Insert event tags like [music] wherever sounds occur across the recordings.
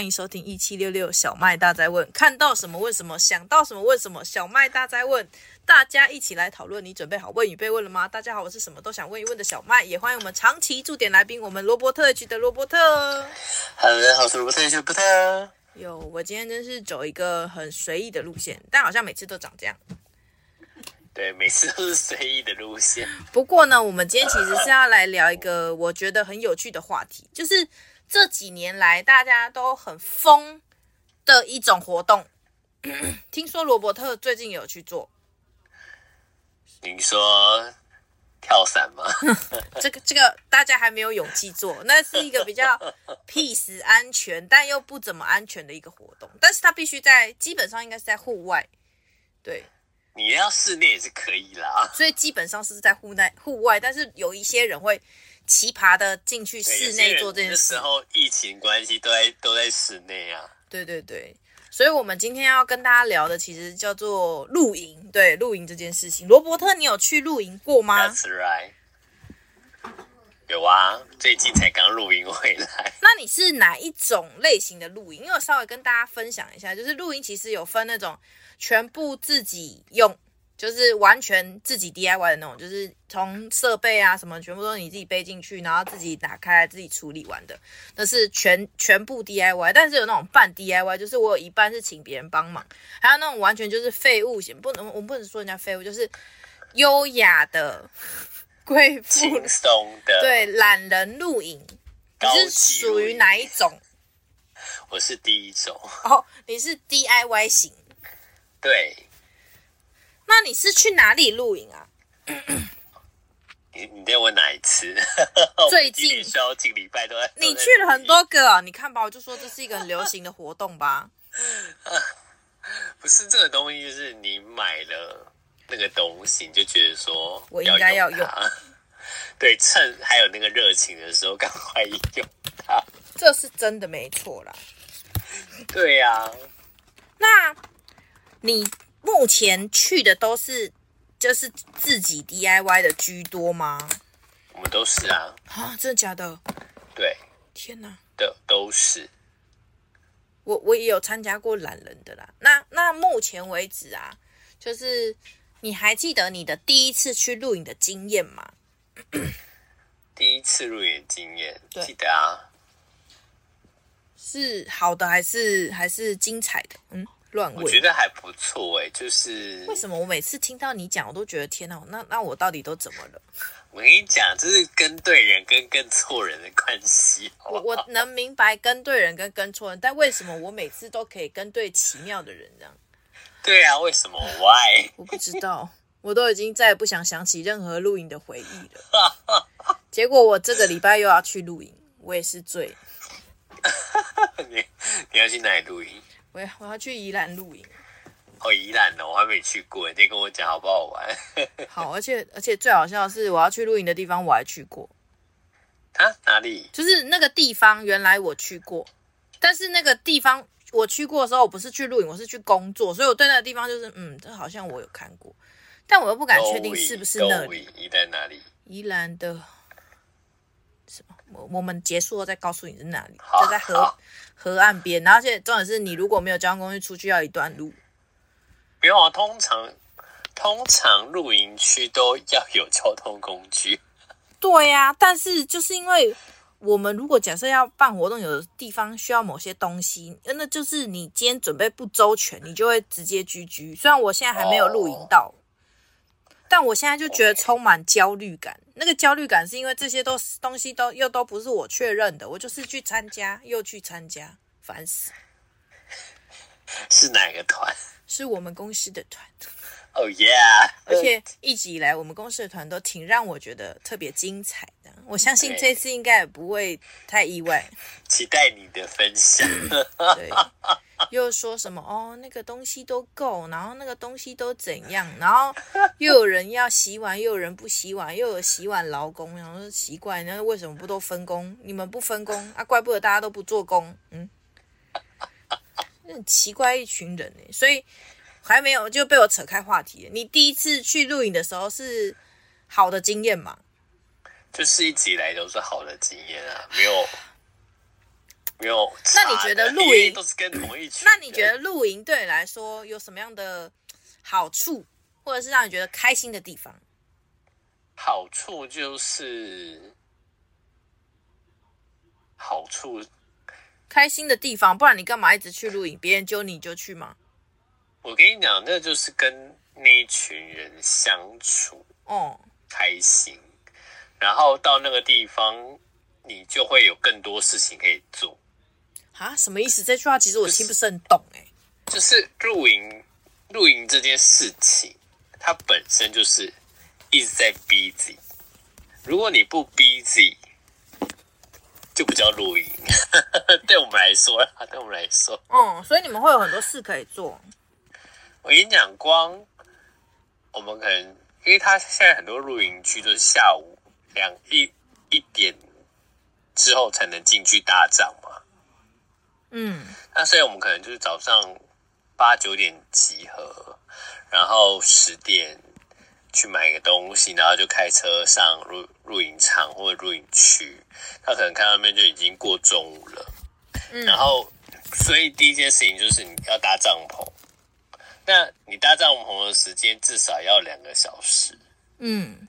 欢迎收听一七六六小麦大在问。看到什么问什么，想到什么问什么。小麦大在问，大家一起来讨论。你准备好问与被问了吗？大家好，我是什么都想问一问的小麦，也欢迎我们长期驻点来宾，我们罗伯特 H 的罗伯特。Hello，大家好，我是罗伯特 H 罗伯特。有，我今天真是走一个很随意的路线，但好像每次都长这样。对，每次都是随意的路线。不过呢，我们今天其实是要来聊一个我觉得很有趣的话题，就是。这几年来，大家都很疯的一种活动，[clears throat] 听说罗伯特最近有去做。你说跳伞吗？[laughs] 这个这个大家还没有勇气做，那是一个比较 [laughs] peace 安全，但又不怎么安全的一个活动。但是它必须在，基本上应该是在户外。对，你要室内也是可以啦。所以基本上是在户内户外，但是有一些人会。奇葩的进去室内做这件事，的时候疫情关系都在都在室内啊。对对对，所以我们今天要跟大家聊的其实叫做露营。对，露营这件事情，罗伯特，你有去露营过吗？That's right。有啊，最近才刚露营回来。那你是哪一种类型的露营？因为我稍微跟大家分享一下，就是露营其实有分那种全部自己用。就是完全自己 DIY 的那种，就是从设备啊什么，全部都是你自己背进去，然后自己打开自己处理完的，那是全全部 DIY。但是有那种半 DIY，就是我有一半是请别人帮忙，还有那种完全就是废物型，不能我们不能说人家废物，就是优雅的贵妇轻松的对懒人露营。你是属于哪一种？我是第一种哦，你是 DIY 型，对。那你是去哪里露营啊？你你在问哪一次？[laughs] 最近烧几个礼拜都在。你去了很多个啊，你看吧，我就说这是一个很流行的活动吧。[laughs] 不是这个东西，就是你买了那个东西，你就觉得说我应该要用。[laughs] 对，趁还有那个热情的时候，赶快用它。这是真的没错啦。对呀、啊。那你？目前去的都是就是自己 DIY 的居多吗？我们都是啊。啊，真的假的？对。天哪。的都是。我我也有参加过懒人的啦。那那目前为止啊，就是你还记得你的第一次去露营的经验吗？[clears throat] 第一次露营经验，记得啊。是好的还是还是精彩的？嗯。乱问，我觉得还不错哎，就是为什么我每次听到你讲，我都觉得天哪，那那我到底都怎么了？我跟你讲，这是跟对人跟跟错人的关系。我我能明白跟对人跟跟错人，但为什么我每次都可以跟对奇妙的人这样？对啊，为什么？Why？我不知道，我都已经再也不想想起任何露营的回忆了。[laughs] 结果我这个礼拜又要去露营，我也是醉。[laughs] 你你要去哪里露营？我我要去宜兰露营。哦，宜兰哦，我还没去过，你得跟我讲好不好玩？[laughs] 好，而且而且最好笑的是，我要去露营的地方我还去过。啊？哪里？就是那个地方，原来我去过，但是那个地方我去过的时候，我不是去露营，我是去工作，所以我对那个地方就是，嗯，这好像我有看过，但我又不敢确定是不是那里。宜兰哪里？宜兰的什么？我我们结束了再告诉你是哪里，就在河河岸边。然后现在重点是你如果没有交通工具出去要一段路。不用啊，通常通常露营区都要有交通工具。对呀、啊，但是就是因为我们如果假设要办活动，有的地方需要某些东西，那就是你今天准备不周全，你就会直接居居。虽然我现在还没有露营到。Oh. 但我现在就觉得充满焦虑感那个焦虑感是因为这些都东西都又都不是我确认的，我就是去参加又去参加，烦死。[laughs] 是哪个团？是我们公司的团。哦耶！而且一直以来我们公司的团都挺让我觉得特别精彩的，我相信这次应该也不会太意外。期待你的分享。[laughs] 对。又说什么哦？那个东西都够，然后那个东西都怎样？然后又有人要洗碗，又有人不洗碗，又有洗碗劳工。然后说奇怪，那为什么不都分工？你们不分工啊？怪不得大家都不做工。嗯，很奇怪一群人呢。所以还没有就被我扯开话题。你第一次去露营的时候是好的经验吗？就是一直以来都是好的经验啊，没有。没有。那你觉得露营都是跟同一群？那你觉得露营对你来说有什么样的好处，或者是让你觉得开心的地方？好处就是好处，开心的地方，不然你干嘛一直去露营？别人揪你就去吗？我跟你讲，那就是跟那一群人相处哦，开心。嗯、然后到那个地方，你就会有更多事情可以做。啊，什么意思？这句话其实我听不是很懂哎。就是露营，露营这件事情，它本身就是一直在 busy。如果你不 busy，就不叫露营。[laughs] 对我们来说，对我们来说，嗯，所以你们会有很多事可以做。我跟你讲，光我们可能，因为他现在很多露营区都是下午两一一点之后才能进去搭帐嘛。嗯，那所以我们可能就是早上八九点集合，然后十点去买一个东西，然后就开车上露露营场或者露营区。他可能看到那边就已经过中午了，嗯，然后所以第一件事情就是你要搭帐篷。那你搭帐篷的时间至少要两个小时，嗯，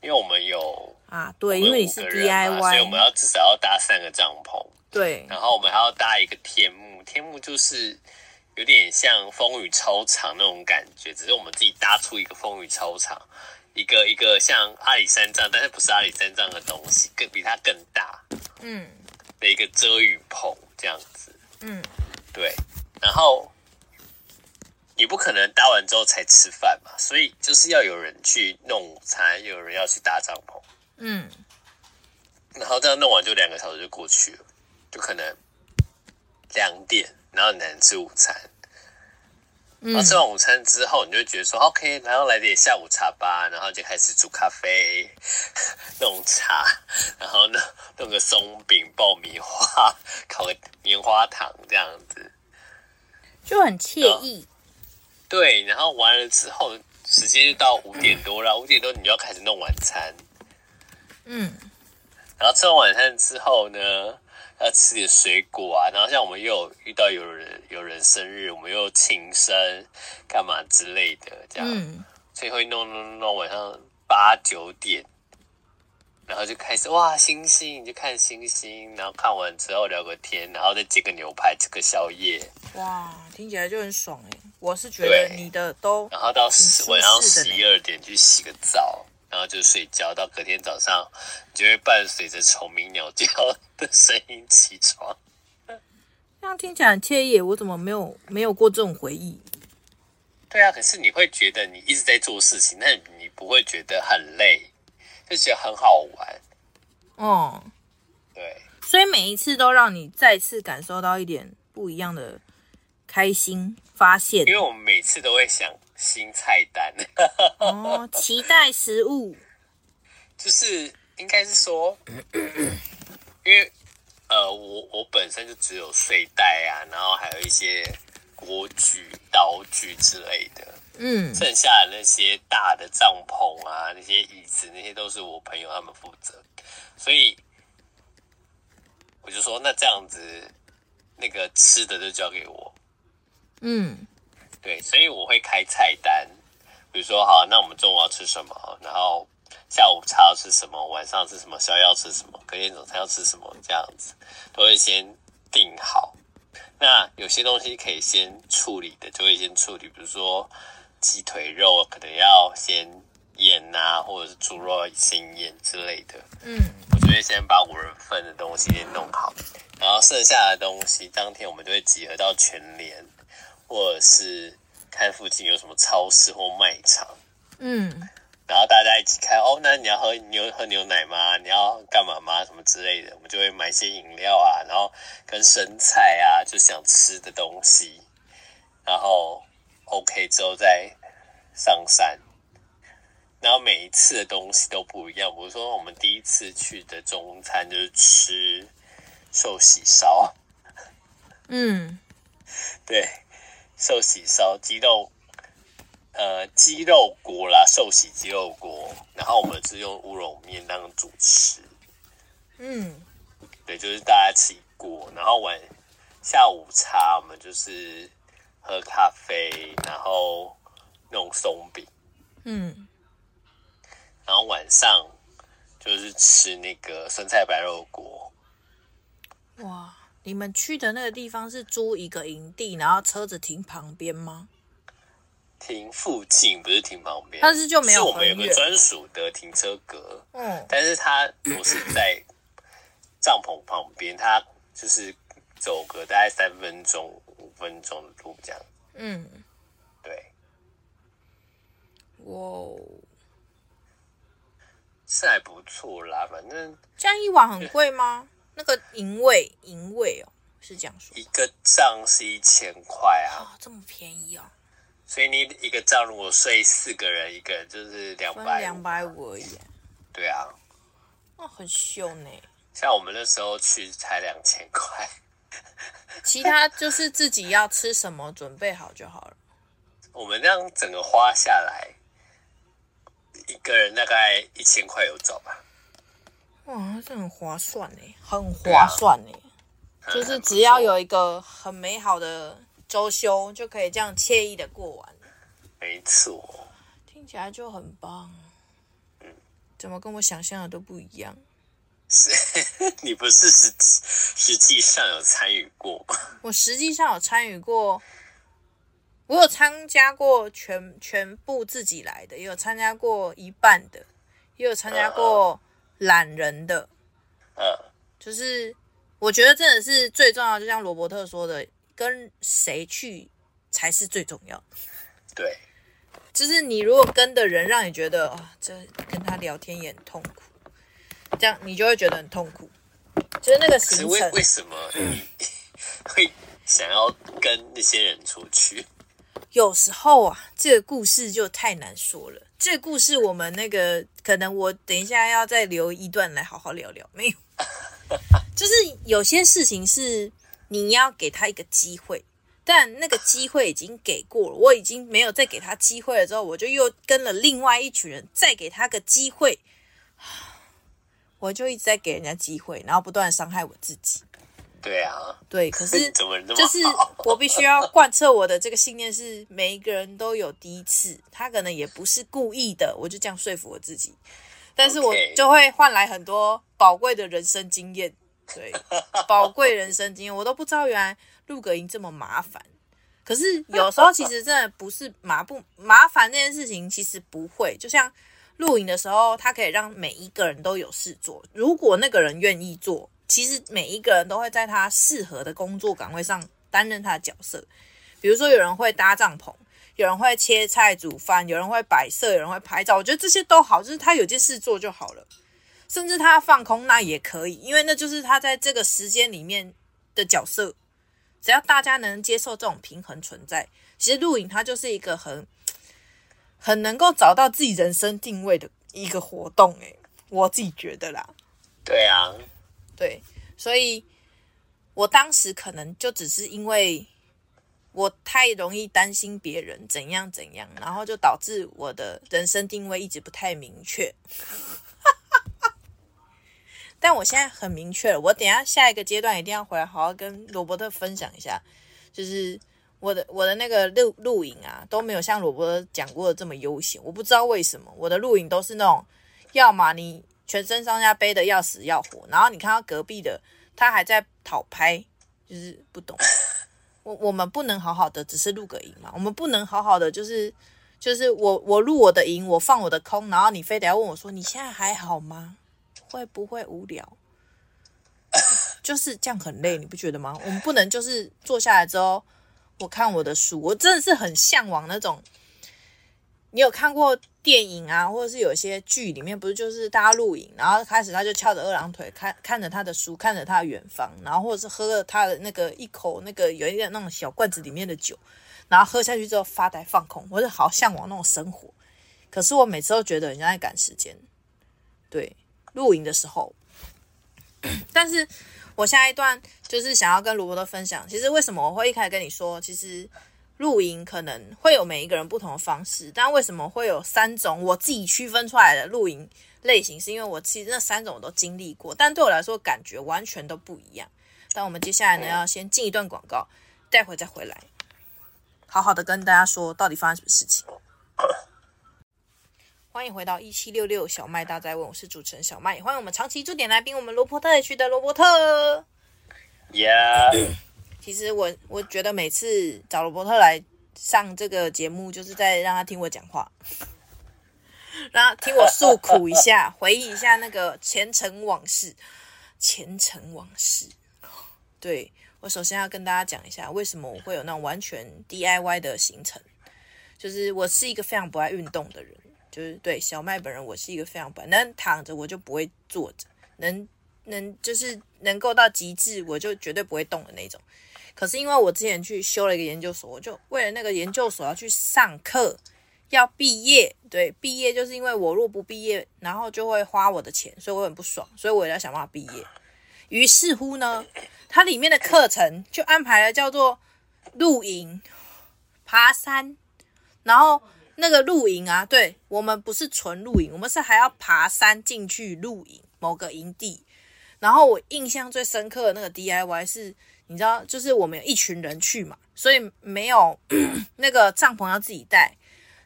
因为我们有啊，对，因为你是 DIY，所以我们要至少要搭三个帐篷。对，然后我们还要搭一个天幕，天幕就是有点像风雨操场那种感觉，只是我们自己搭出一个风雨操场，一个一个像阿里山这样，但是不是阿里山这样的东西，更比它更大，嗯，的一个遮雨棚这样子，嗯，对，然后你不可能搭完之后才吃饭嘛，所以就是要有人去弄午餐，有人要去搭帐篷，嗯，然后这样弄完就两个小时就过去了。就可能两点，然后你能吃午餐，嗯、然后吃完午餐之后，你就会觉得说 OK，然后来点下午茶吧，然后就开始煮咖啡、[laughs] 弄茶，然后呢弄个松饼、爆米花、烤个棉花糖这样子，就很惬意。对，然后完了之后，时间就到五点多了，五点多你就要开始弄晚餐。嗯，然后吃完晚餐之后呢？要吃点水果啊，然后像我们又有遇到有人有人生日，我们又庆生，干嘛之类的，这样，嗯、所以会弄弄弄，晚上八九点，然后就开始哇，星星，你就看星星，然后看完之后聊个天，然后再煎个牛排，吃个宵夜，哇，听起来就很爽哎，我是觉得你的都，然后到十晚上十一二点去洗个澡。然后就睡觉，到隔天早上，就会伴随着虫鸣鸟叫的声音起床。[laughs] 这样听起来很惬意，我怎么没有没有过这种回忆？对啊，可是你会觉得你一直在做事情，但你不会觉得很累，就觉得很好玩。哦，对，所以每一次都让你再次感受到一点不一样的开心发现。因为我们每次都会想。新菜单。[laughs] 哦，期待食物，就是应该是说，因为呃，我我本身就只有睡袋啊，然后还有一些锅具、刀具之类的，嗯，剩下的那些大的帐篷啊，那些椅子，那些都是我朋友他们负责，所以我就说，那这样子，那个吃的就交给我，嗯。对，所以我会开菜单，比如说，好，那我们中午要吃什么？然后下午茶要吃什么？晚上吃什么？宵夜要吃什么？隔天早餐要吃什么？这样子都会先定好。那有些东西可以先处理的，就会先处理，比如说鸡腿肉可能要先腌啊，或者是猪肉先腌之类的。嗯，我就会先把五人份的东西先弄好，然后剩下的东西当天我们就会集合到全联。或者是看附近有什么超市或卖场，嗯，然后大家一起看哦。那你要喝牛喝牛奶吗？你要干嘛吗？什么之类的，我们就会买一些饮料啊，然后跟生菜啊，就想吃的东西，然后 OK 之后再上山。然后每一次的东西都不一样，比如说我们第一次去的中餐就是吃寿喜烧，嗯，[laughs] 对。寿喜烧鸡肉，呃，鸡肉锅啦，寿喜鸡肉锅，然后我们是用乌龙面当主食，嗯，对，就是大家吃一锅，然后晚下午茶我们就是喝咖啡，然后弄松饼，嗯，然后晚上就是吃那个酸菜白肉锅。哇，你们去的那个地方是租一个营地，然后车子停旁边吗？停附近，不是停旁边。但是就没有，是我们有个专属的停车格。嗯，但是它不是在帐篷旁边，它就是走个大概三分钟、五分钟的路这样。嗯，对。哇哦，是还不错啦，反正这样一晚很贵吗？那个营位，营位哦，是这样说，一个帐是一千块啊。哦，这么便宜哦。所以你一个帐如果睡四个人，一个人就是两百两百五而已。对啊，那很秀呢。像我们那时候去才两千块，其他就是自己要吃什么准备好就好了。我们这样整个花下来，一个人大概一千块有找吧。哇，这很划算呢，很划算呢。啊、就是只要有一个很美好的周休，就可以这样惬意的过完。没错，听起来就很棒。嗯，怎么跟我想象的都不一样？是，[laughs] 你不是实实际上有参与过吗？我实际上有参与过，我有参加过全全部自己来的，也有参加过一半的，也有参加过。Uh. 懒人的，嗯，就是我觉得真的是最重要，就像罗伯特说的，跟谁去才是最重要。对，就是你如果跟的人让你觉得啊、哦，这跟他聊天也很痛苦，这样你就会觉得很痛苦。就是那个行程，为为什么你 [laughs] 会想要跟那些人出去？有时候啊，这个故事就太难说了。这个故事我们那个可能我等一下要再留一段来好好聊聊。没有，[laughs] 就是有些事情是你要给他一个机会，但那个机会已经给过了，我已经没有再给他机会了。之后我就又跟了另外一群人再给他个机会，[sighs] 我就一直在给人家机会，然后不断伤害我自己。对啊，对，可是 [laughs] 就是我必须要贯彻我的这个信念，是每一个人都有第一次，他可能也不是故意的，我就这样说服我自己，但是我就会换来很多宝贵的人生经验，对，宝贵人生经验，我都不知道原来录个音这么麻烦，可是有时候其实真的不是麻不麻烦这件事情，其实不会，就像录影的时候，它可以让每一个人都有事做，如果那个人愿意做。其实每一个人都会在他适合的工作岗位上担任他的角色，比如说有人会搭帐篷，有人会切菜煮饭，有人会摆设，有人会拍照。我觉得这些都好，就是他有件事做就好了。甚至他放空那也可以，因为那就是他在这个时间里面的角色。只要大家能接受这种平衡存在，其实露营它就是一个很很能够找到自己人生定位的一个活动。诶，我自己觉得啦。对啊。对，所以我当时可能就只是因为我太容易担心别人怎样怎样，然后就导致我的人生定位一直不太明确。[laughs] 但我现在很明确了，我等下下一个阶段一定要回来好好跟罗伯特分享一下，就是我的我的那个录录影啊都没有像罗伯特讲过的这么悠闲。我不知道为什么我的录影都是那种，要么你。全身上下背的要死要活，然后你看到隔壁的他还在讨拍，就是不懂。[laughs] 我我们不能好好的只是录个音嘛？我们不能好好的就是就是我我录我的音，我放我的空，然后你非得要问我说你现在还好吗？会不会无聊？就是这样很累，你不觉得吗？我们不能就是坐下来之后，我看我的书，我真的是很向往那种。你有看过电影啊，或者是有一些剧里面，不是就是大家露营，然后开始他就翘着二郎腿，看看着他的书，看着他的远方，然后或者是喝了他的那个一口那个有一点那种小罐子里面的酒，然后喝下去之后发呆放空，我就好向往那种生活。可是我每次都觉得人家在赶时间，对，露营的时候。[coughs] 但是我下一段就是想要跟罗伯特分享，其实为什么我会一开始跟你说，其实。露营可能会有每一个人不同的方式，但为什么会有三种我自己区分出来的露营类型，是因为我其实那三种我都经历过，但对我来说感觉完全都不一样。但我们接下来呢，要先进一段广告，待会再回来，好好的跟大家说到底发生什么事情。欢迎回到一七六六小麦大在问，我是主持人小麦，欢迎我们长期驻点来宾，我们罗伯特区的罗伯特。Yeah，其实我我觉得每次找罗伯特来上这个节目，就是在让他听我讲话，让他听我诉苦一下，回忆一下那个前尘往事，前尘往事。对，我首先要跟大家讲一下，为什么我会有那种完全 DIY 的行程，就是我是一个非常不爱运动的人。就是对小麦本人，我是一个非常不爱能躺着我就不会坐着，能能就是能够到极致，我就绝对不会动的那种。可是因为我之前去修了一个研究所，我就为了那个研究所要去上课，要毕业。对，毕业就是因为我若不毕业，然后就会花我的钱，所以我很不爽，所以我也要想办法毕业。于是乎呢，它里面的课程就安排了叫做露营、爬山，然后。那个露营啊，对，我们不是纯露营，我们是还要爬山进去露营某个营地。然后我印象最深刻的那个 DIY 是，你知道，就是我们有一群人去嘛，所以没有 [clears throat] 那个帐篷要自己带，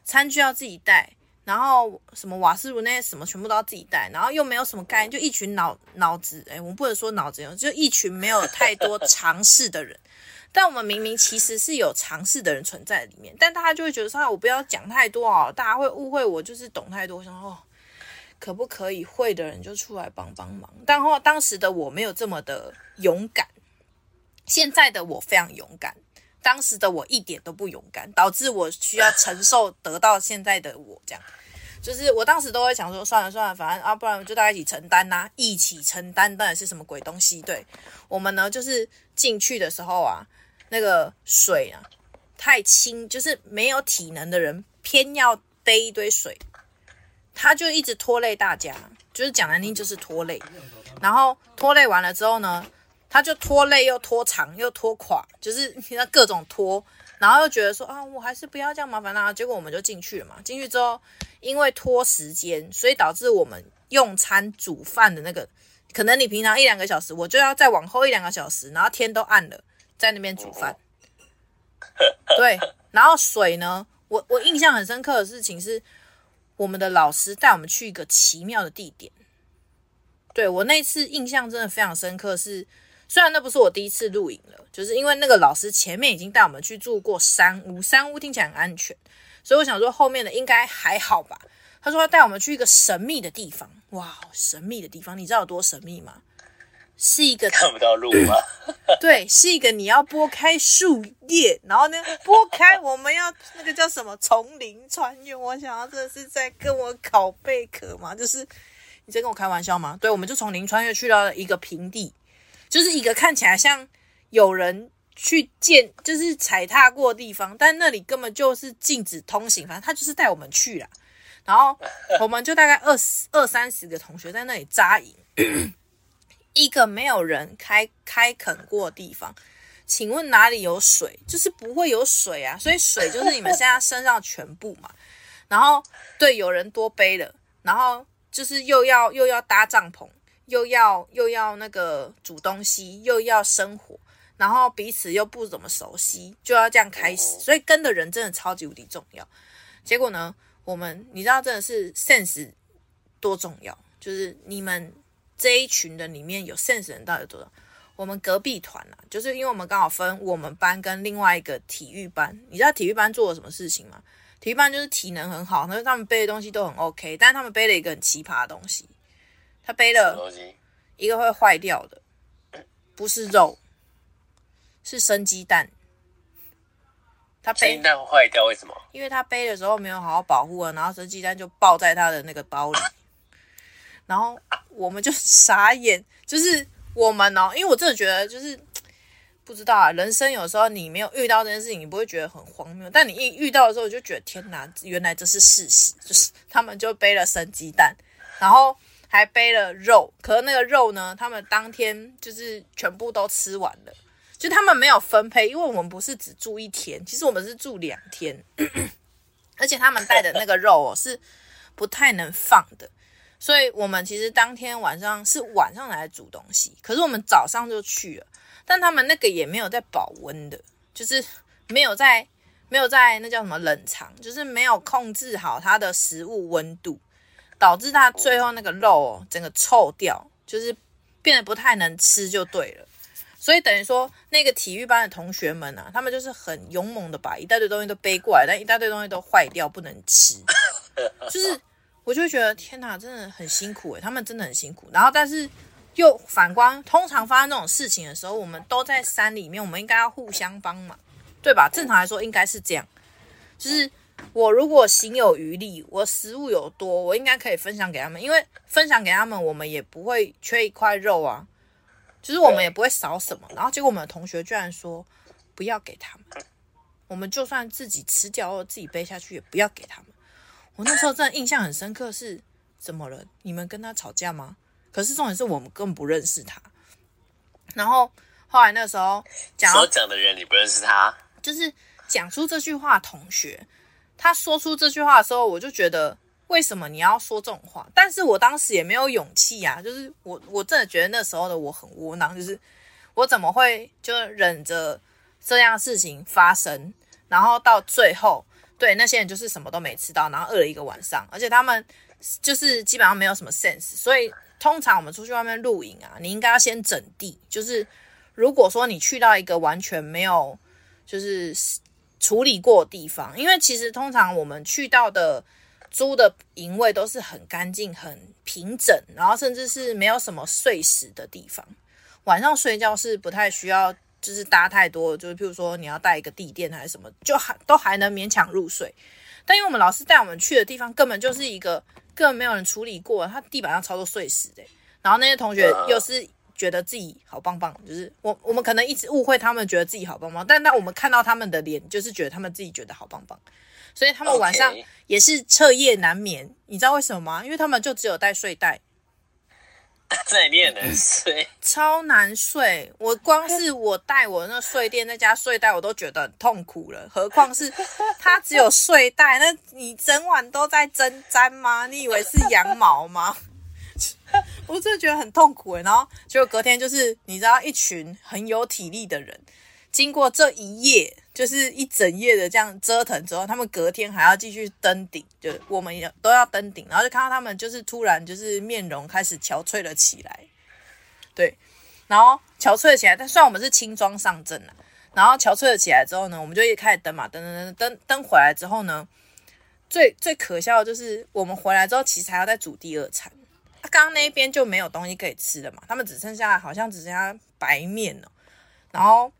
餐具要自己带，然后什么瓦斯炉那些什么全部都要自己带，然后又没有什么概念，就一群脑脑子，哎，我们不能说脑子有，就一群没有太多尝试的人。但我们明明其实是有尝试的人存在里面，但大家就会觉得说，我不要讲太多哦，大家会误会我就是懂太多。我想说哦，可不可以会的人就出来帮帮忙？但后当时的我没有这么的勇敢，现在的我非常勇敢，当时的我一点都不勇敢，导致我需要承受得到现在的我这样。就是我当时都会想说，算了算了，反正啊，不然就大家一起承担呐，一起承担到底是什么鬼东西？对，我们呢，就是进去的时候啊。那个水啊，太轻，就是没有体能的人偏要背一堆水，他就一直拖累大家，就是讲难听就是拖累。然后拖累完了之后呢，他就拖累又拖长又拖垮，就是你看各种拖，然后又觉得说啊，我还是不要这样麻烦啦。结果我们就进去了嘛，进去之后因为拖时间，所以导致我们用餐煮饭的那个，可能你平常一两个小时，我就要再往后一两个小时，然后天都暗了。在那边煮饭，对，然后水呢？我我印象很深刻的事情是，我们的老师带我们去一个奇妙的地点。对，我那次印象真的非常深刻，是虽然那不是我第一次露营了，就是因为那个老师前面已经带我们去住过山屋，山屋听起来很安全，所以我想说后面的应该还好吧。他说要带我们去一个神秘的地方，哇，神秘的地方，你知道有多神秘吗？是一个看不到路吗？[laughs] 对，是一个你要拨开树叶，然后呢，拨开我们要那个叫什么丛林穿越。我想要这是在跟我考贝壳吗？就是你在跟我开玩笑吗？对，我们就丛林穿越去到了一个平地，就是一个看起来像有人去见，就是踩踏过地方，但那里根本就是禁止通行。反正他就是带我们去了，然后我们就大概二十二三十个同学在那里扎营。一个没有人开开垦过地方，请问哪里有水？就是不会有水啊，所以水就是你们现在身上全部嘛。然后对，有人多背了，然后就是又要又要搭帐篷，又要又要那个煮东西，又要生火，然后彼此又不怎么熟悉，就要这样开始。所以跟的人真的超级无敌重要。结果呢，我们你知道真的是 sense 多重要，就是你们。这一群人里面有 sense 人到底有多少？我们隔壁团啊，就是因为我们刚好分我们班跟另外一个体育班。你知道体育班做了什么事情吗？体育班就是体能很好，但是他们背的东西都很 OK，但是他们背了一个很奇葩的东西。他背了一个会坏掉的，不是肉，是生鸡蛋。他背生鸡蛋坏掉为什么？因为他背的时候没有好好保护啊，然后生鸡蛋就抱在他的那个包里。然后我们就 [laughs] 傻眼，就是我们哦，因为我真的觉得就是不知道啊，人生有时候你没有遇到这件事情，你不会觉得很荒谬，但你一遇到的时候，就觉得天哪，原来这是事实，就是他们就背了生鸡蛋，然后还背了肉，可是那个肉呢，他们当天就是全部都吃完了，就他们没有分配，因为我们不是只住一天，其实我们是住两天，而且他们带的那个肉哦是不太能放的。所以我们其实当天晚上是晚上来煮东西，可是我们早上就去了，但他们那个也没有在保温的，就是没有在没有在那叫什么冷藏，就是没有控制好它的食物温度，导致它最后那个肉哦整个臭掉，就是变得不太能吃就对了。所以等于说，那个体育班的同学们啊，他们就是很勇猛的把一大堆东西都背过来，但一大堆东西都坏掉不能吃。[laughs] 就是我就会觉得天哪，真的很辛苦诶，他们真的很辛苦。然后但是又反观，通常发生这种事情的时候，我们都在山里面，我们应该要互相帮忙，对吧？正常来说应该是这样。就是我如果行有余力，我食物有多，我应该可以分享给他们，因为分享给他们，我们也不会缺一块肉啊。就是我们也不会少什么，然后结果我们的同学居然说不要给他们，我们就算自己吃掉或自己背下去也不要给他们。我那时候真的印象很深刻，是怎么了？你们跟他吵架吗？可是重点是我们根本不认识他。然后后来那时候讲所讲的人你不认识他，就是讲出这句话的同学，他说出这句话的时候，我就觉得。为什么你要说这种话？但是我当时也没有勇气呀，就是我我真的觉得那时候的我很窝囊，就是我怎么会就忍着这样事情发生，然后到最后，对那些人就是什么都没吃到，然后饿了一个晚上，而且他们就是基本上没有什么 sense，所以通常我们出去外面露营啊，你应该要先整地，就是如果说你去到一个完全没有就是处理过的地方，因为其实通常我们去到的。租的营位都是很干净、很平整，然后甚至是没有什么碎石的地方。晚上睡觉是不太需要，就是搭太多，就是譬如说你要带一个地垫还是什么，就还都还能勉强入睡。但因为我们老师带我们去的地方根本就是一个根本没有人处理过，它地板上超多碎石的。然后那些同学又是觉得自己好棒棒，就是我我们可能一直误会他们觉得自己好棒棒，但当我们看到他们的脸，就是觉得他们自己觉得好棒棒。所以他们晚上也是彻夜难眠.你知道为什么吗？因为他们就只有带睡袋，在里面能睡，超难睡。我光是我带我那睡垫那加睡袋，我都觉得很痛苦了，何况是他只有睡袋，那你整晚都在针毡吗？你以为是羊毛吗？[laughs] 我真的觉得很痛苦哎，然后结果隔天就是你知道，一群很有体力的人。经过这一夜，就是一整夜的这样折腾之后，他们隔天还要继续登顶，就我们也都要登顶，然后就看到他们就是突然就是面容开始憔悴了起来，对，然后憔悴了起来，但虽然我们是轻装上阵了，然后憔悴了起来之后呢，我们就一开始登嘛，登登登登登回来之后呢，最最可笑的就是我们回来之后，其实还要再煮第二餐，刚刚那边就没有东西可以吃了嘛，他们只剩下好像只剩下白面了，然后。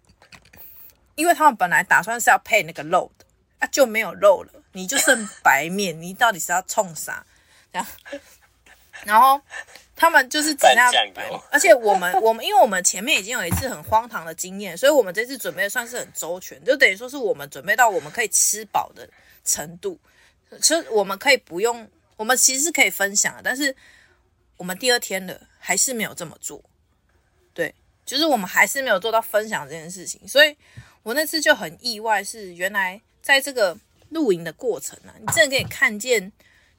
因为他们本来打算是要配那个肉的啊，就没有肉了，你就剩白面，你到底是要冲啥？这样，然后他们就是只剩下而且我们我们因为我们前面已经有一次很荒唐的经验，所以我们这次准备的算是很周全，就等于说是我们准备到我们可以吃饱的程度，其实我们可以不用，我们其实是可以分享的，但是我们第二天了还是没有这么做，对，就是我们还是没有做到分享这件事情，所以。我那次就很意外，是原来在这个露营的过程啊，你真的可以看见，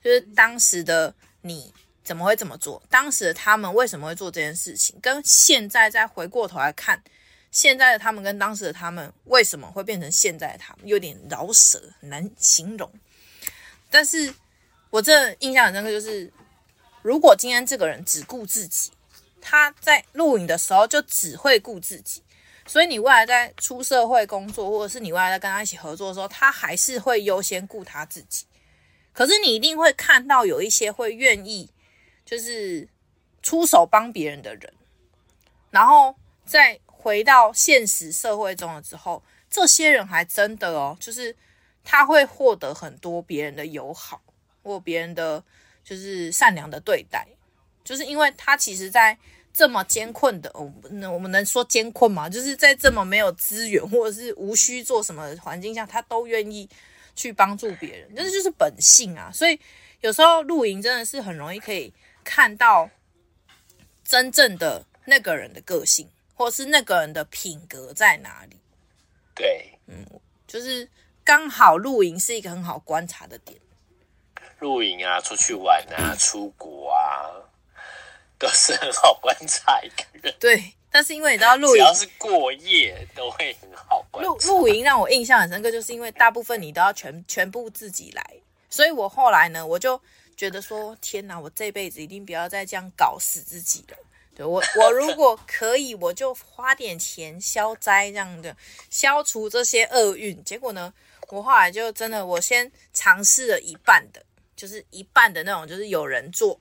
就是当时的你怎么会这么做，当时的他们为什么会做这件事情，跟现在再回过头来看，现在的他们跟当时的他们为什么会变成现在的他们，有点饶舌，难形容。但是我这印象很深刻，就是如果今天这个人只顾自己，他在录影的时候就只会顾自己。所以你未来在出社会工作，或者是你未来在跟他一起合作的时候，他还是会优先顾他自己。可是你一定会看到有一些会愿意，就是出手帮别人的人，然后再回到现实社会中了之后，这些人还真的哦，就是他会获得很多别人的友好，或别人的就是善良的对待，就是因为他其实在。这么艰困的，我们我们能说艰困吗？就是在这么没有资源或者是无需做什么环境下，他都愿意去帮助别人，这就是本性啊。所以有时候露营真的是很容易可以看到真正的那个人的个性，或是那个人的品格在哪里。对，嗯，就是刚好露营是一个很好观察的点。露营啊、出去玩啊、出国啊，都是很好观察一个人。[laughs] 对，但是因为你知道露营，只要是过夜都会很好观察。露露营让我印象很深刻，就是因为大部分你都要全全部自己来，所以我后来呢，我就觉得说，天哪，我这辈子一定不要再这样搞死自己了。对我，[laughs] 我如果可以，我就花点钱消灾，这样的消除这些厄运。结果呢，我后来就真的，我先尝试了一半的。就是一半的那种，就是有人做，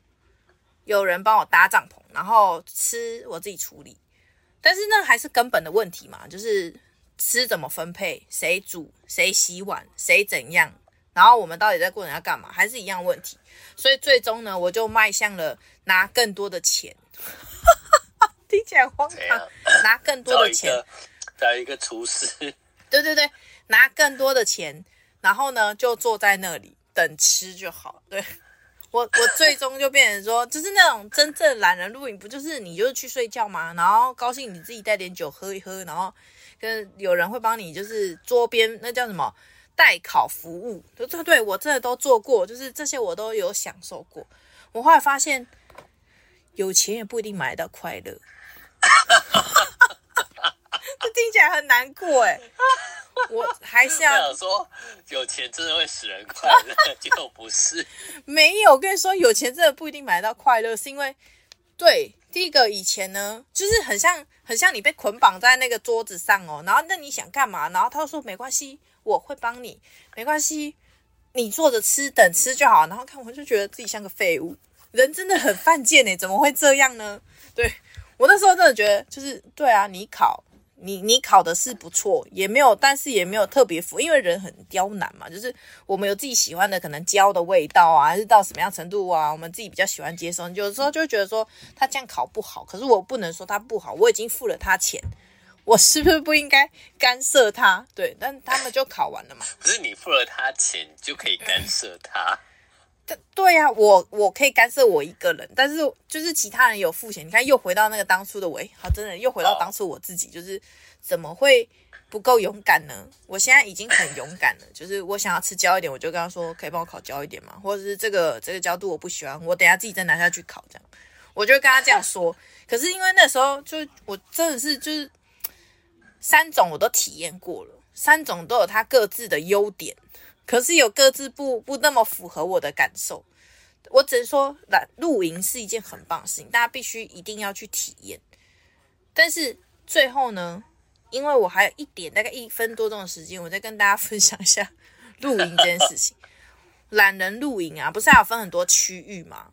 有人帮我搭帐篷，然后吃我自己处理。但是那还是根本的问题嘛，就是吃怎么分配，谁煮，谁洗碗，谁怎样，然后我们到底在过程要干嘛，还是一样问题。所以最终呢，我就迈向了拿更多的钱，[laughs] 听起来荒唐，拿更多的钱，找一个厨师，[laughs] 对对对，拿更多的钱，然后呢就坐在那里。等吃就好，对，我我最终就变成说，就是那种真正懒人露营，不就是你就是去睡觉吗？然后高兴你自己带点酒喝一喝，然后跟有人会帮你就是桌边那叫什么代烤服务，对对对，我这都做过，就是这些我都有享受过。我后来发现，有钱也不一定买得到快乐，[laughs] 这听起来很难过哎。[laughs] 我还是要说，有钱真的会使人快乐，[laughs] 结果不是。没有，我跟你说，有钱真的不一定买到快乐，是因为，对，第一个以前呢，就是很像，很像你被捆绑在那个桌子上哦，然后那你想干嘛？然后他说没关系，我会帮你，没关系，你坐着吃，等吃就好。然后看我就觉得自己像个废物，人真的很犯贱哎，怎么会这样呢？对，我那时候真的觉得，就是对啊，你考。你你考的是不错，也没有，但是也没有特别符，因为人很刁难嘛，就是我们有自己喜欢的，可能焦的味道啊，还是到什么样程度啊，我们自己比较喜欢接受。有时候就觉得说他这样考不好，可是我不能说他不好，我已经付了他钱，我是不是不应该干涉他？对，但他们就考完了嘛。不是你付了他钱就可以干涉他。对呀、我我可以干涉我一个人，但是就是其他人有付钱，你看又回到那个当初的我，好，真的又回到当初我自己，就是怎么会不够勇敢呢？我现在已经很勇敢了，就是我想要吃焦一点，我就跟他说，可以帮我烤焦一点嘛？或者是这个这个焦度我不喜欢，我等下自己再拿下去烤，这样，我就跟他这样说。可是因为那时候就我真的是就是三种我都体验过了，三种都有它各自的优点。可是有各自不不那么符合我的感受，我只能说，来露营是一件很棒的事情，大家必须一定要去体验。但是最后呢，因为我还有一点大概一分多钟的时间，我再跟大家分享一下露营这件事情。懒人露营啊，不是还有分很多区域吗？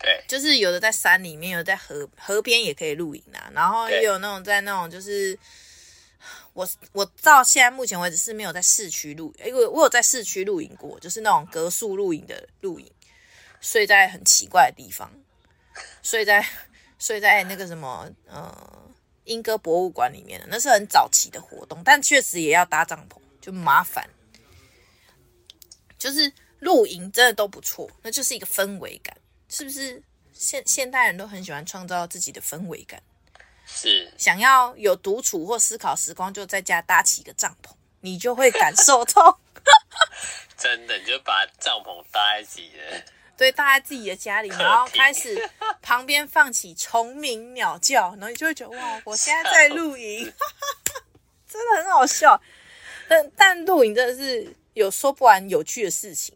对，就是有的在山里面，有的在河河边也可以露营啊，然后也有那种在那种就是。我我到现在目前为止是没有在市区露，因为我有在市区露营过，就是那种隔宿露营的露营，睡在很奇怪的地方，睡在 [laughs] 睡在那个什么呃莺歌博物馆里面的，那是很早期的活动，但确实也要搭帐篷，就麻烦。就是露营真的都不错，那就是一个氛围感，是不是？现现代人都很喜欢创造自己的氛围感。是想要有独处或思考时光，就在家搭起一个帐篷，你就会感受 [laughs] 到。真的，你就把帐篷搭在自己的，对，搭在自己的家里，然后开始旁边放起虫鸣鸟叫，然后你就会觉得哇，我现在在露营，[laughs] 真的很好笑。但但露营真的是有说不完有趣的事情，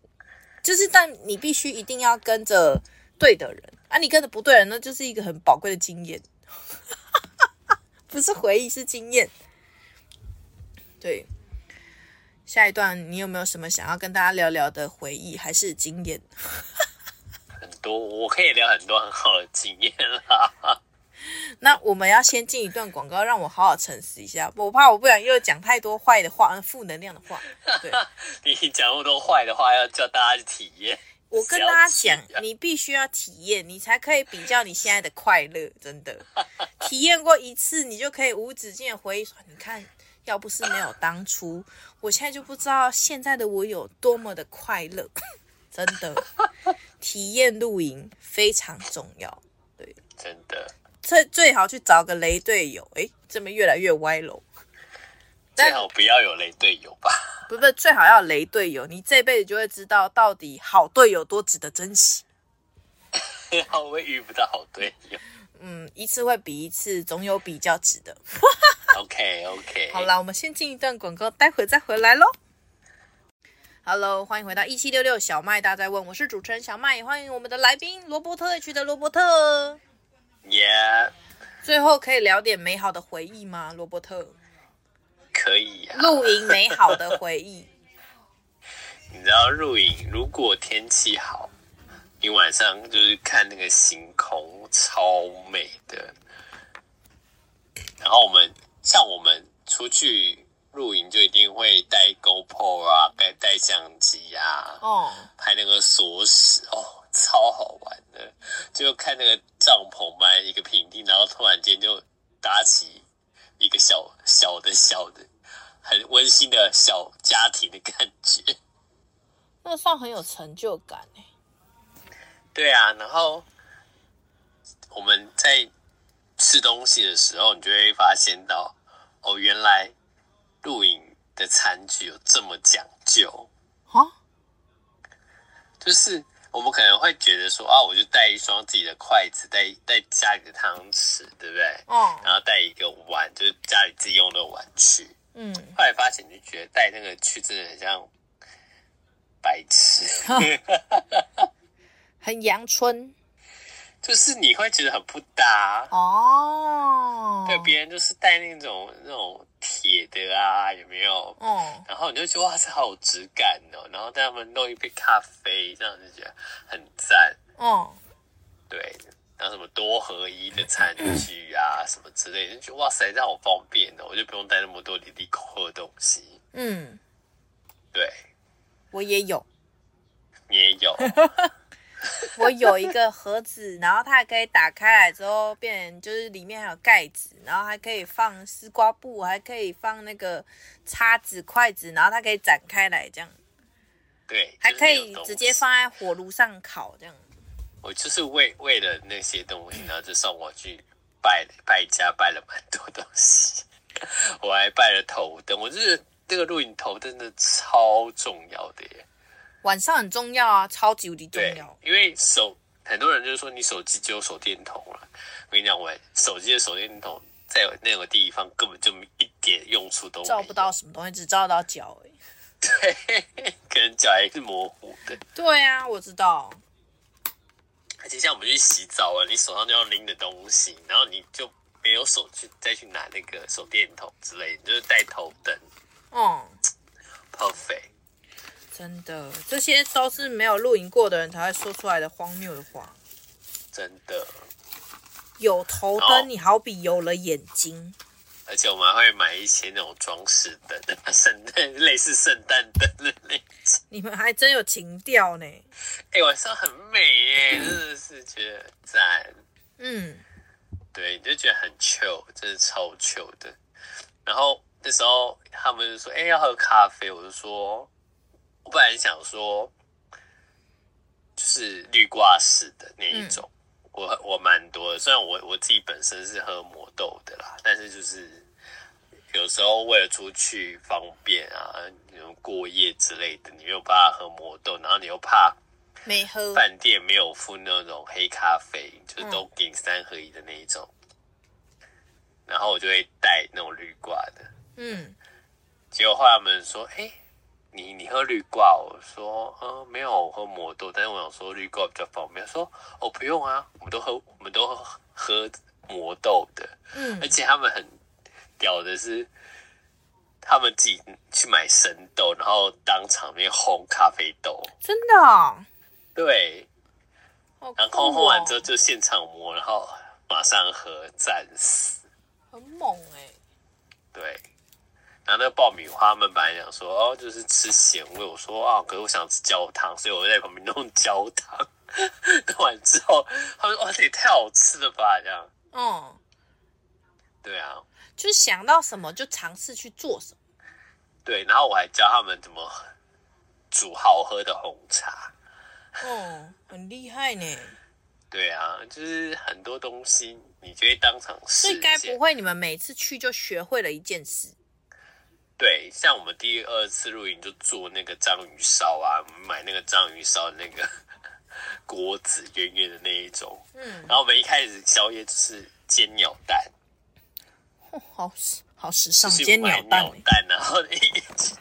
就是但你必须一定要跟着对的人啊，你跟着不对人，那就是一个很宝贵的经验。不是回忆，是经验。对，下一段你有没有什么想要跟大家聊聊的回忆，还是经验？很多，我可以聊很多很好的经验啦。[laughs] 那我们要先进一段广告，让我好好沉思一下。我怕我不想又讲太多坏的话，负能量的话。对，[laughs] 你讲那么多坏的话，要叫大家去体验。我跟大家讲，你必须要体验，你才可以比较你现在的快乐。真的，体验过一次，你就可以无止境的回忆说：“你看，要不是没有当初，我现在就不知道现在的我有多么的快乐。”真的，体验露营非常重要。对，真的，最最好去找个雷队友。诶，这么越来越歪楼，最好不要有雷队友吧。不是不，最好要雷队友，你这辈子就会知道到底好队友多值得珍惜。[laughs] 好，我会遇不到好队友。嗯，一次会比一次，总有比较值得。OK OK，[laughs] 好啦，我们先进一段广告，待会再回来喽。Hello，欢迎回到一七六六小麦大在问，我是主持人小麦，欢迎我们的来宾罗伯特 H 的罗伯特。Yeah，最后可以聊点美好的回忆吗？罗伯特？可以啊。露营美好的回忆。你知道露营，如果天气好，你晚上就是看那个星空，超美的。然后我们像我们出去。露营就一定会带 GoPro 啊，带带相机啊，哦，拍那个锁匙哦，超好玩的。就看那个帐篷嘛，一个平地，然后突然间就搭起一个小小的小的，很温馨的小家庭的感觉。那算很有成就感哎。对啊，然后我们在吃东西的时候，你就会发现到哦，原来。露营的餐具有这么讲究啊？就是我们可能会觉得说啊，我就带一双自己的筷子，带带家里的汤匙，对不对？嗯。然后带一个碗，就是家里自己用的碗去。嗯。后来发现就觉得带那个去真的很像白痴，[laughs] [laughs] 很阳春。就是你会觉得很不搭哦，对，别人就是带那种那种铁的啊，有没有？嗯，然后你就觉得哇，这好有质感哦，然后带他们弄一杯咖啡，这样就觉得很赞哦。对，然后什么多合一的餐具啊，什么之类的，就觉得哇塞，这样好方便哦，我就不用带那么多里里扣扣的东西。嗯，对，我也有，你也有。[laughs] 我有一个盒子，然后它还可以打开来之后变成，就是里面还有盖子，然后还可以放丝瓜布，还可以放那个叉子、筷子，然后它可以展开来这样。对，还可以直接放在火炉上烤这样。我就是为为了那些东西，然后就送我去拜拜家，拜了蛮多东西。[laughs] 我还拜了头灯，我就是这个录影头灯的超重要的耶。晚上很重要啊，超级无敌重要。因为手很多人就是说，你手机只有手电筒了。我跟你讲，我手机的手电筒在那个地方根本就一点用处都没有，照不到什么东西，只照到脚而已。[laughs] 对，可能脚还是模糊的。对啊，我知道。而且像我们去洗澡啊，你手上就要拎的东西，然后你就没有手去再去拿那个手电筒之类的，就是带头灯。嗯，perfect。真的，这些都是没有露营过的人才会说出来的荒谬的话。真的，有头灯，你好比有了眼睛。而且我们还会买一些那种装饰灯，[laughs] 圣诞 [laughs] 类似圣诞灯的那种。你们还真有情调呢。哎、欸，晚上很美耶，真的是觉得赞。嗯，对，你就觉得很 chill，真的超 chill 的。然后那时候他们就说：“哎、欸，要喝咖啡。”我就说。我本来想说，就是绿挂式的那一种，嗯、我我蛮多的。虽然我我自己本身是喝魔豆的啦，但是就是有时候为了出去方便啊，那种过夜之类的，你没有办法喝魔豆，然后你又怕没喝饭店没有附那种黑咖啡，就是都给三合一的那一种，嗯、然后我就会带那种绿挂的。嗯，结果后来他们说，哎、欸。你你喝绿挂，我说，嗯，没有，我喝磨豆，但是我想说绿挂比较方便。说，哦，不用啊，我们都喝，我们都喝魔豆的，嗯，而且他们很屌的是，他们自己去买生豆，然后当场面烘咖啡豆，真的啊？对，然后烘完之后就现场磨，然后马上喝，战死，很猛欸，对。然后那个爆米花，他们本来想说哦，就是吃咸味。我说啊，可是我想吃焦糖，所以我在旁边弄焦糖。[laughs] 弄完之后，他们说哇，这也太好吃了吧？这样，嗯，对啊，就是想到什么就尝试去做什么。对，然后我还教他们怎么煮好喝的红茶。哦，很厉害呢。对啊，就是很多东西，你就会当场试。所以该不会你们每次去就学会了一件事？对，像我们第二次露营就做那个章鱼烧啊，我们买那个章鱼烧的那个 [laughs] 锅子，圆圆的那一种。嗯，然后我们一开始宵夜就是煎鸟蛋，哦、好好时尚，煎鸟蛋，鸟蛋，然后一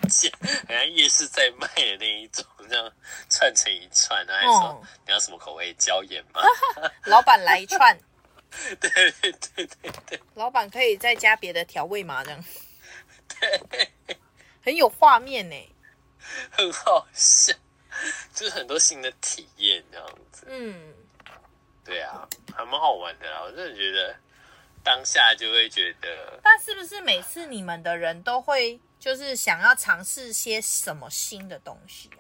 煎，好像夜市在卖的那一种，这样串成一串，然后还说、哦、你要什么口味，椒盐吗？[laughs] 老板来一串，[laughs] 对对对对对，老板可以再加别的调味吗？这样。[laughs] 很有画面呢，很好笑，[laughs] 就是很多新的体验这样子。嗯，对啊，还蛮好玩的啦。我真的觉得当下就会觉得，但是不是每次你们的人都会就是想要尝试些什么新的东西啊？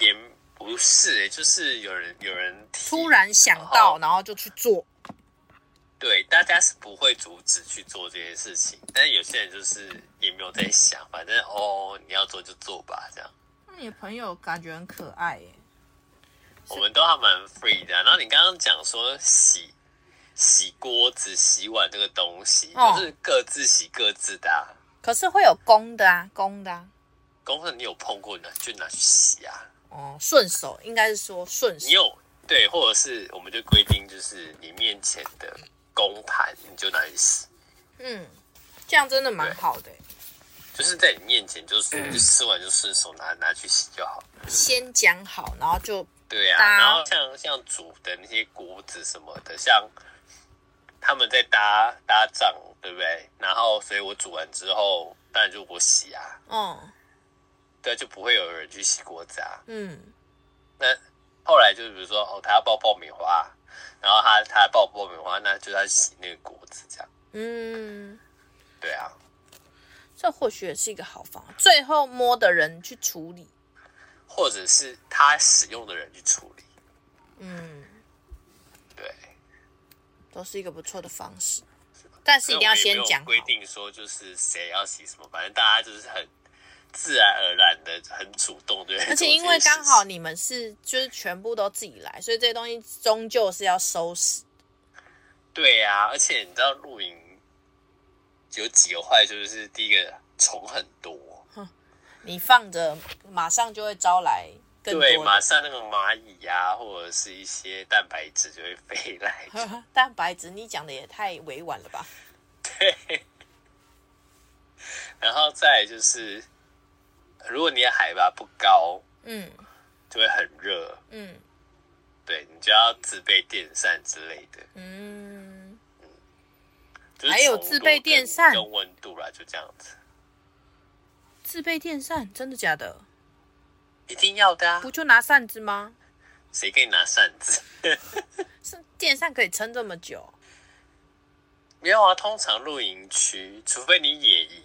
也不是，就是有人有人突然想到，然后就去做。对，大家是不会阻止去做这件事情，但是有些人就是也没有在想，反正哦，你要做就做吧，这样。那你朋友感觉很可爱耶。我们都还蛮 free 的啊。然后你刚刚讲说洗洗锅子、洗碗这个东西，哦，就是各自洗各自的啊。可是会有公的啊，公的啊。公的你有碰过呢，就拿去洗啊。哦，顺手应该是说顺手。你有对，或者是我们就规定就是你面前的。公盘你就拿去洗，嗯，这样真的蛮好的，就是在你面前，就是你吃完就顺手拿拿去洗就好。先讲好，然后就对啊，然后像像煮的那些锅子什么的，像他们在搭搭帐，对不对？然后所以我煮完之后，当然就我洗啊，嗯，对，就不会有人去洗锅子啊，嗯，那后来就比如说哦，他要爆爆米花。然后他他爆爆米花，那就在洗那个锅子，这样。嗯，对啊，这或许也是一个好方法。最后摸的人去处理，或者是他使用的人去处理。嗯，对，都是一个不错的方式。但是一定要先讲规定，说就是谁要洗什么，反正大家就是很。自然而然的，很主动，对。而且因为刚好你们是就是全部都自己来，所以这些东西终究是要收拾。对呀、啊，而且你知道露营有几个坏处，就是第一个虫很多，你放着马上就会招来更多。对，马上那个蚂蚁呀、啊，或者是一些蛋白质就会飞来。[laughs] [laughs] 蛋白质，你讲的也太委婉了吧？[laughs] 对。然后再就是。如果你的海拔不高，嗯，就会很热，嗯，对，你就要自备电扇之类的，嗯，嗯，还有自备电扇，用温度啦，就这样子。自备电扇，真的假的？一定要的啊！不就拿扇子吗？谁给你拿扇子？[laughs] 是电扇可以撑这么久？没有啊，通常露营区，除非你野营，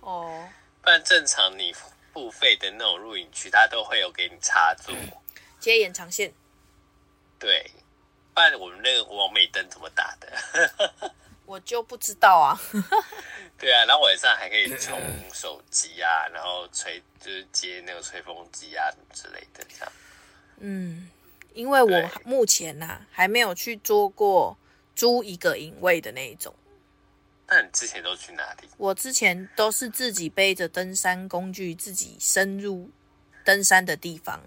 哦，不然正常你。付费的那种录影区，它都会有给你插座，接延长线。对，不然我们那个网美灯怎么打的？[laughs] 我就不知道啊。[laughs] 对啊，然后晚上还可以充手机啊，然后吹就是接那个吹风机啊什么之类的这样。嗯，因为我目前呐、啊、还没有去做过租一个营位的那一种。那你之前都去哪里？我之前都是自己背着登山工具，自己深入登山的地方。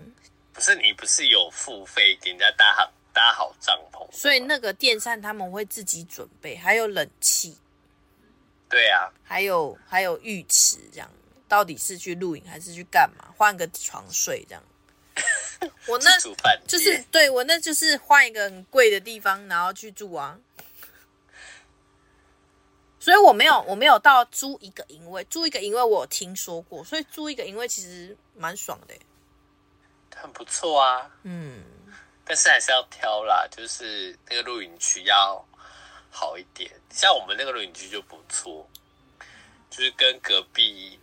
不是你不是有付费给人家搭好搭好帐篷？所以那个电扇他们会自己准备，还有冷气。对啊，还有还有浴池，这样到底是去露营还是去干嘛？换个床睡这样。我 [laughs] 那就是对我那就是换一个很贵的地方，然后去住啊。所以我没有，我没有到租一个营位，租一个营位我有听说过，所以租一个营位其实蛮爽的，很不错啊。嗯，但是还是要挑啦，就是那个露营区要好一点，像我们那个露营区就不错，就是跟隔壁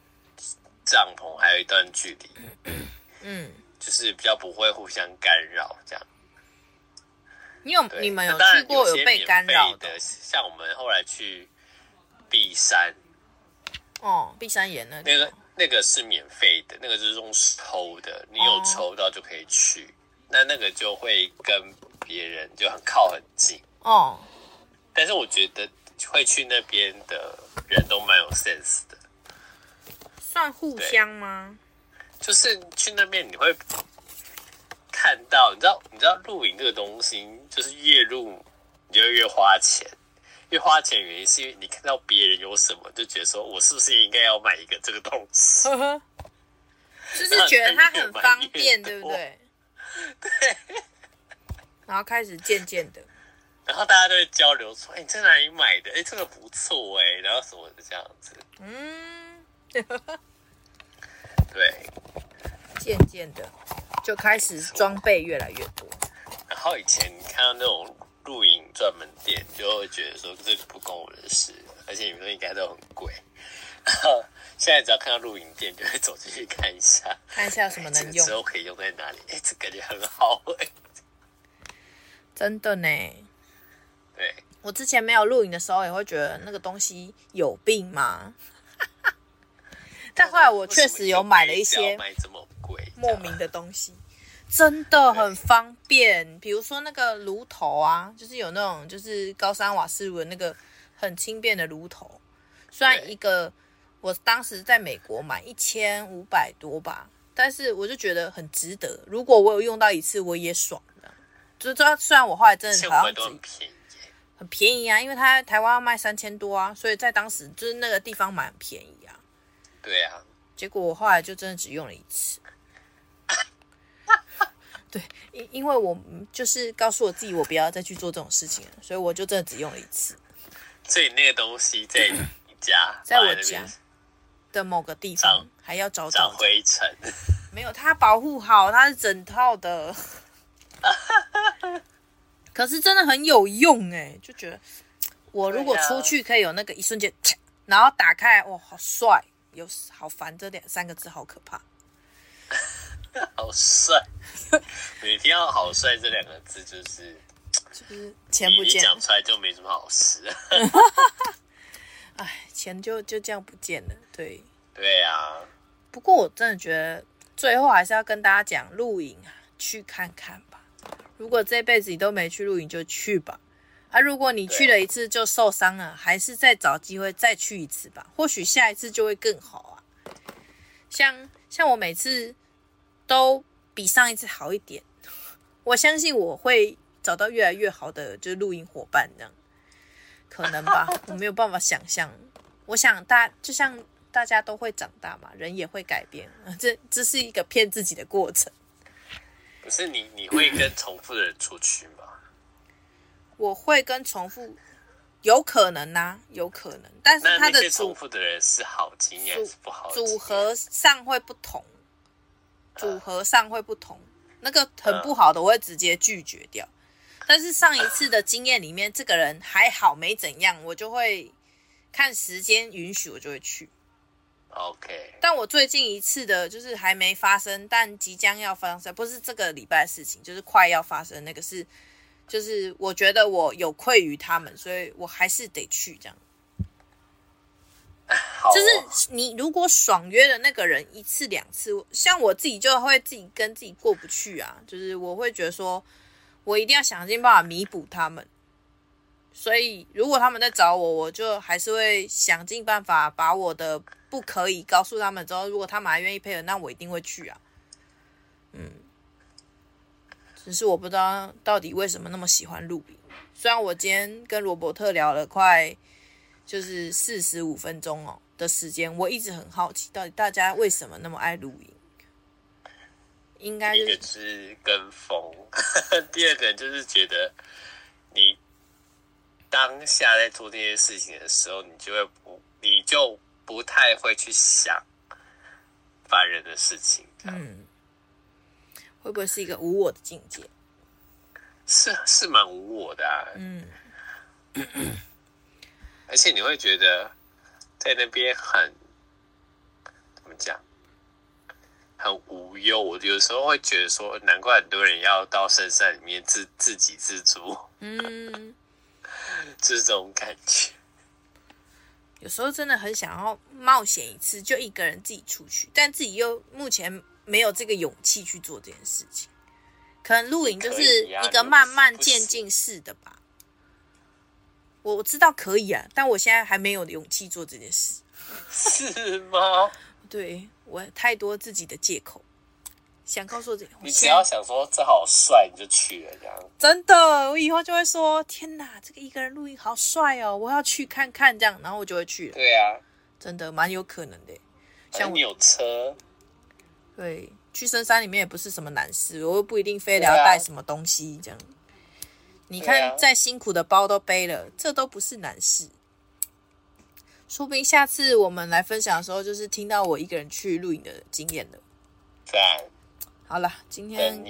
帐篷还有一段距离，嗯，就是比较不会互相干扰这样。你有你们有去过有被干扰的？像我们后来去。碧山，哦，碧山岩那那个那个是免费的，那个就是用抽的，你有抽到就可以去。哦、那那个就会跟别人就很靠很近哦。但是我觉得会去那边的人都蛮有 sense 的，算互相吗？就是去那边你会看到，你知道，你知道露营这个东西，就是越露你就越花钱，越花钱原因是因为你看到别人有什么，就觉得说我是不是应该要买一个这个东西？就是觉得它很方便，对不对？[laughs] 对。然后开始渐渐的。然后大家都会交流说：“哎，你在哪里买的？哎，这个不错哎。”然后什么的这样子。嗯，对。渐渐的就开始装备越来越多。然后以前你看到那种露营专门店，就会觉得说这个不关我的事，而且你们应该都很贵。然 [laughs] 后现在只要看到露营店，就会走进去看一下，看一下有什么能用，之后可以用在哪里。哎，这感觉很好哎。真的呢。对，我之前没有露营的时候，也会觉得那个东西有病吗？[laughs] 但后来我确实有买了一些这么贵莫名的东西，真的很方便。比如说那个炉头啊，就是有那种就是高山瓦斯炉的那个很轻便的炉头，虽然一个我当时在美国买一千五百多吧，但是我就觉得很值得。如果我有用到一次，我也爽的。就是说，虽然我后来真的好像很便宜啊，因为它台湾要卖三千多啊，所以在当时就是那个地方买很便宜啊。对啊，结果我后来就真的只用了一次。对，因因为我就是告诉我自己，我不要再去做这种事情了，所以我就真的只用了一次。所以那个东西在你家，[clears throat] 在我家的某个地方还要找找灰尘。没有，它保护好，它是整套的。[laughs] 可是真的很有用哎，就觉得我如果出去可以有那个一瞬间，啊、[tsk] 然后打开，哇，好帅，有好烦，这两三个字好可怕。[laughs] 好帅，[laughs] 你听到“好帅”这两个字，就是就是钱不见，讲出来就没什么好事。[laughs] 哎，钱就就这样不见了，对。对、啊。不过我真的觉得，最后还是要跟大家讲，露营啊，去看看吧。如果这辈子你都没去露营，就去吧。啊，如果你去了一次就受伤了，还是再找机会再去一次吧。或许下一次就会更好啊。像像我每次都比上一次好一点，我相信我会找到越来越好的就是录音伙伴这样，可能吧。[laughs] 我没有办法想象。我想大就像大家都会长大嘛，人也会改变，[laughs] 这这是一个骗自己的过程。不是你，你会跟重复的人出去吗？我会跟重复，有可能呐、啊，有可能。但是他的组重复的人是好经验还是不好？组合上会不同，组合上会不同。那个很不好的，我会直接拒绝掉。但是上一次的经验里面，这个人还好，没怎样，我就会看时间允许，我就会去。OK，但我最近一次的就是还没发生，但即将要发生，不是这个礼拜的事情，就是快要发生那个是，就是我觉得我有愧于他们，所以我还是得去这样。就是你如果爽约的那个人一次两次，像我自己就会自己跟自己过不去啊，就是我会觉得说我一定要想尽办法弥补他们。所以，如果他们在找我，我就还是会想尽办法把我的不可以告诉他们。之后，如果他们还愿意配合，那我一定会去啊。嗯，只是我不知道到底为什么那么喜欢露营。虽然我今天跟罗伯特聊了快就是四十五分钟哦的时间，我一直很好奇，到底大家为什么那么爱露营？应该就是跟风，[laughs] 第二个就是觉得你。当下在做这些事情的时候，你就会不，你就不太会去想烦人的事情。嗯，会不会是一个无我的境界？是是蛮无我的啊。嗯，[clears throat] 而且你会觉得在那边很怎么讲，很无忧。我有时候会觉得说，难怪很多人要到深山里面自自给自足。嗯。就 [laughs] 是这种感觉，有时候真的很想要冒险一次，就一个人自己出去，但自己又目前没有这个勇气去做这件事情。可能露营就是一个慢慢渐进式的吧。我我知道可以啊，但我现在还没有勇气做这件事。是吗？[laughs] 对，我太多自己的借口，想告诉我自己。你只要想说这好帅，你就去了这样。真的，我以后就会说：天哪，这个一个人录音好帅哦，我要去看看这样，然后我就会去了。对啊，真的蛮有可能的。像你有车，对，去深山里面也不是什么难事，我又不一定非得要带什么东西这样。你看，再辛苦的包都背了，这都不是难事。说不定下次我们来分享的时候，就是听到我一个人去露营的经验了。赞。好了，今天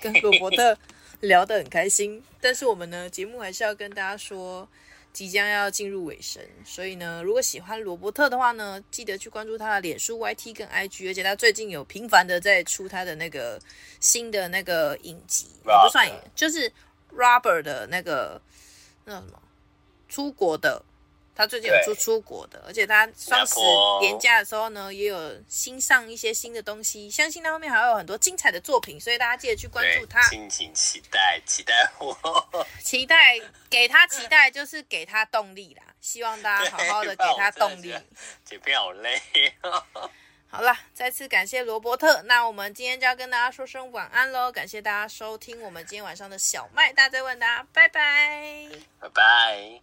跟罗伯特聊得很开心，但是我们呢，节目还是要跟大家说，即将要进入尾声，所以呢，如果喜欢罗伯特的话呢，记得去关注他的脸书、YT 跟 IG，而且他最近有频繁的在出他的那个新的那个影集，也不算，就是 Robert 的那个那叫什么出国的。他最近有出出国的，而且他双十连假的时候呢，也有新上一些新的东西，相信他后面还有很多精彩的作品，所以大家记得去关注他。敬请期待，期待我，[laughs] 期待给他期待就是给他动力啦，希望大家好好的给他动力。剪片好累。好了，再次感谢罗伯特，那我们今天就要跟大家说声晚安喽，感谢大家收听我们今天晚上的小麦大哉问答，拜拜，拜拜。